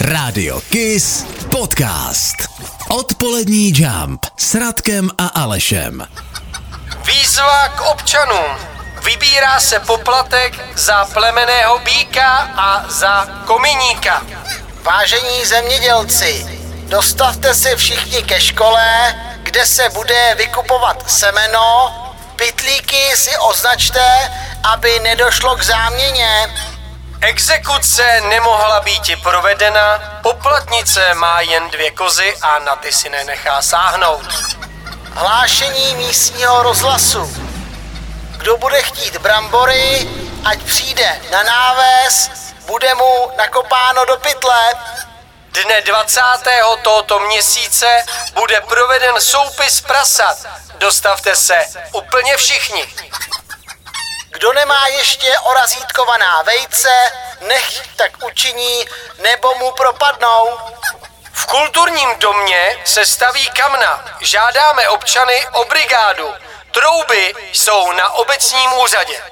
Rádio Kiss Podcast. Odpolední jump s Radkem a Alešem. Výzva k občanům. Vybírá se poplatek za plemeného býka a za kominíka. Vážení zemědělci, dostavte se všichni ke škole, kde se bude vykupovat semeno. Pitlíky si označte, aby nedošlo k záměně. Exekuce nemohla být provedena, poplatnice má jen dvě kozy a na ty si nenechá sáhnout. Hlášení místního rozhlasu. Kdo bude chtít brambory, ať přijde na náves, bude mu nakopáno do pytle. Dne 20. tohoto měsíce bude proveden soupis prasat. Dostavte se úplně všichni. Kdo nemá ještě orazítkovaná vejce, nech tak učiní, nebo mu propadnou. V kulturním domě se staví kamna. Žádáme občany o brigádu. Trouby jsou na obecním úřadě.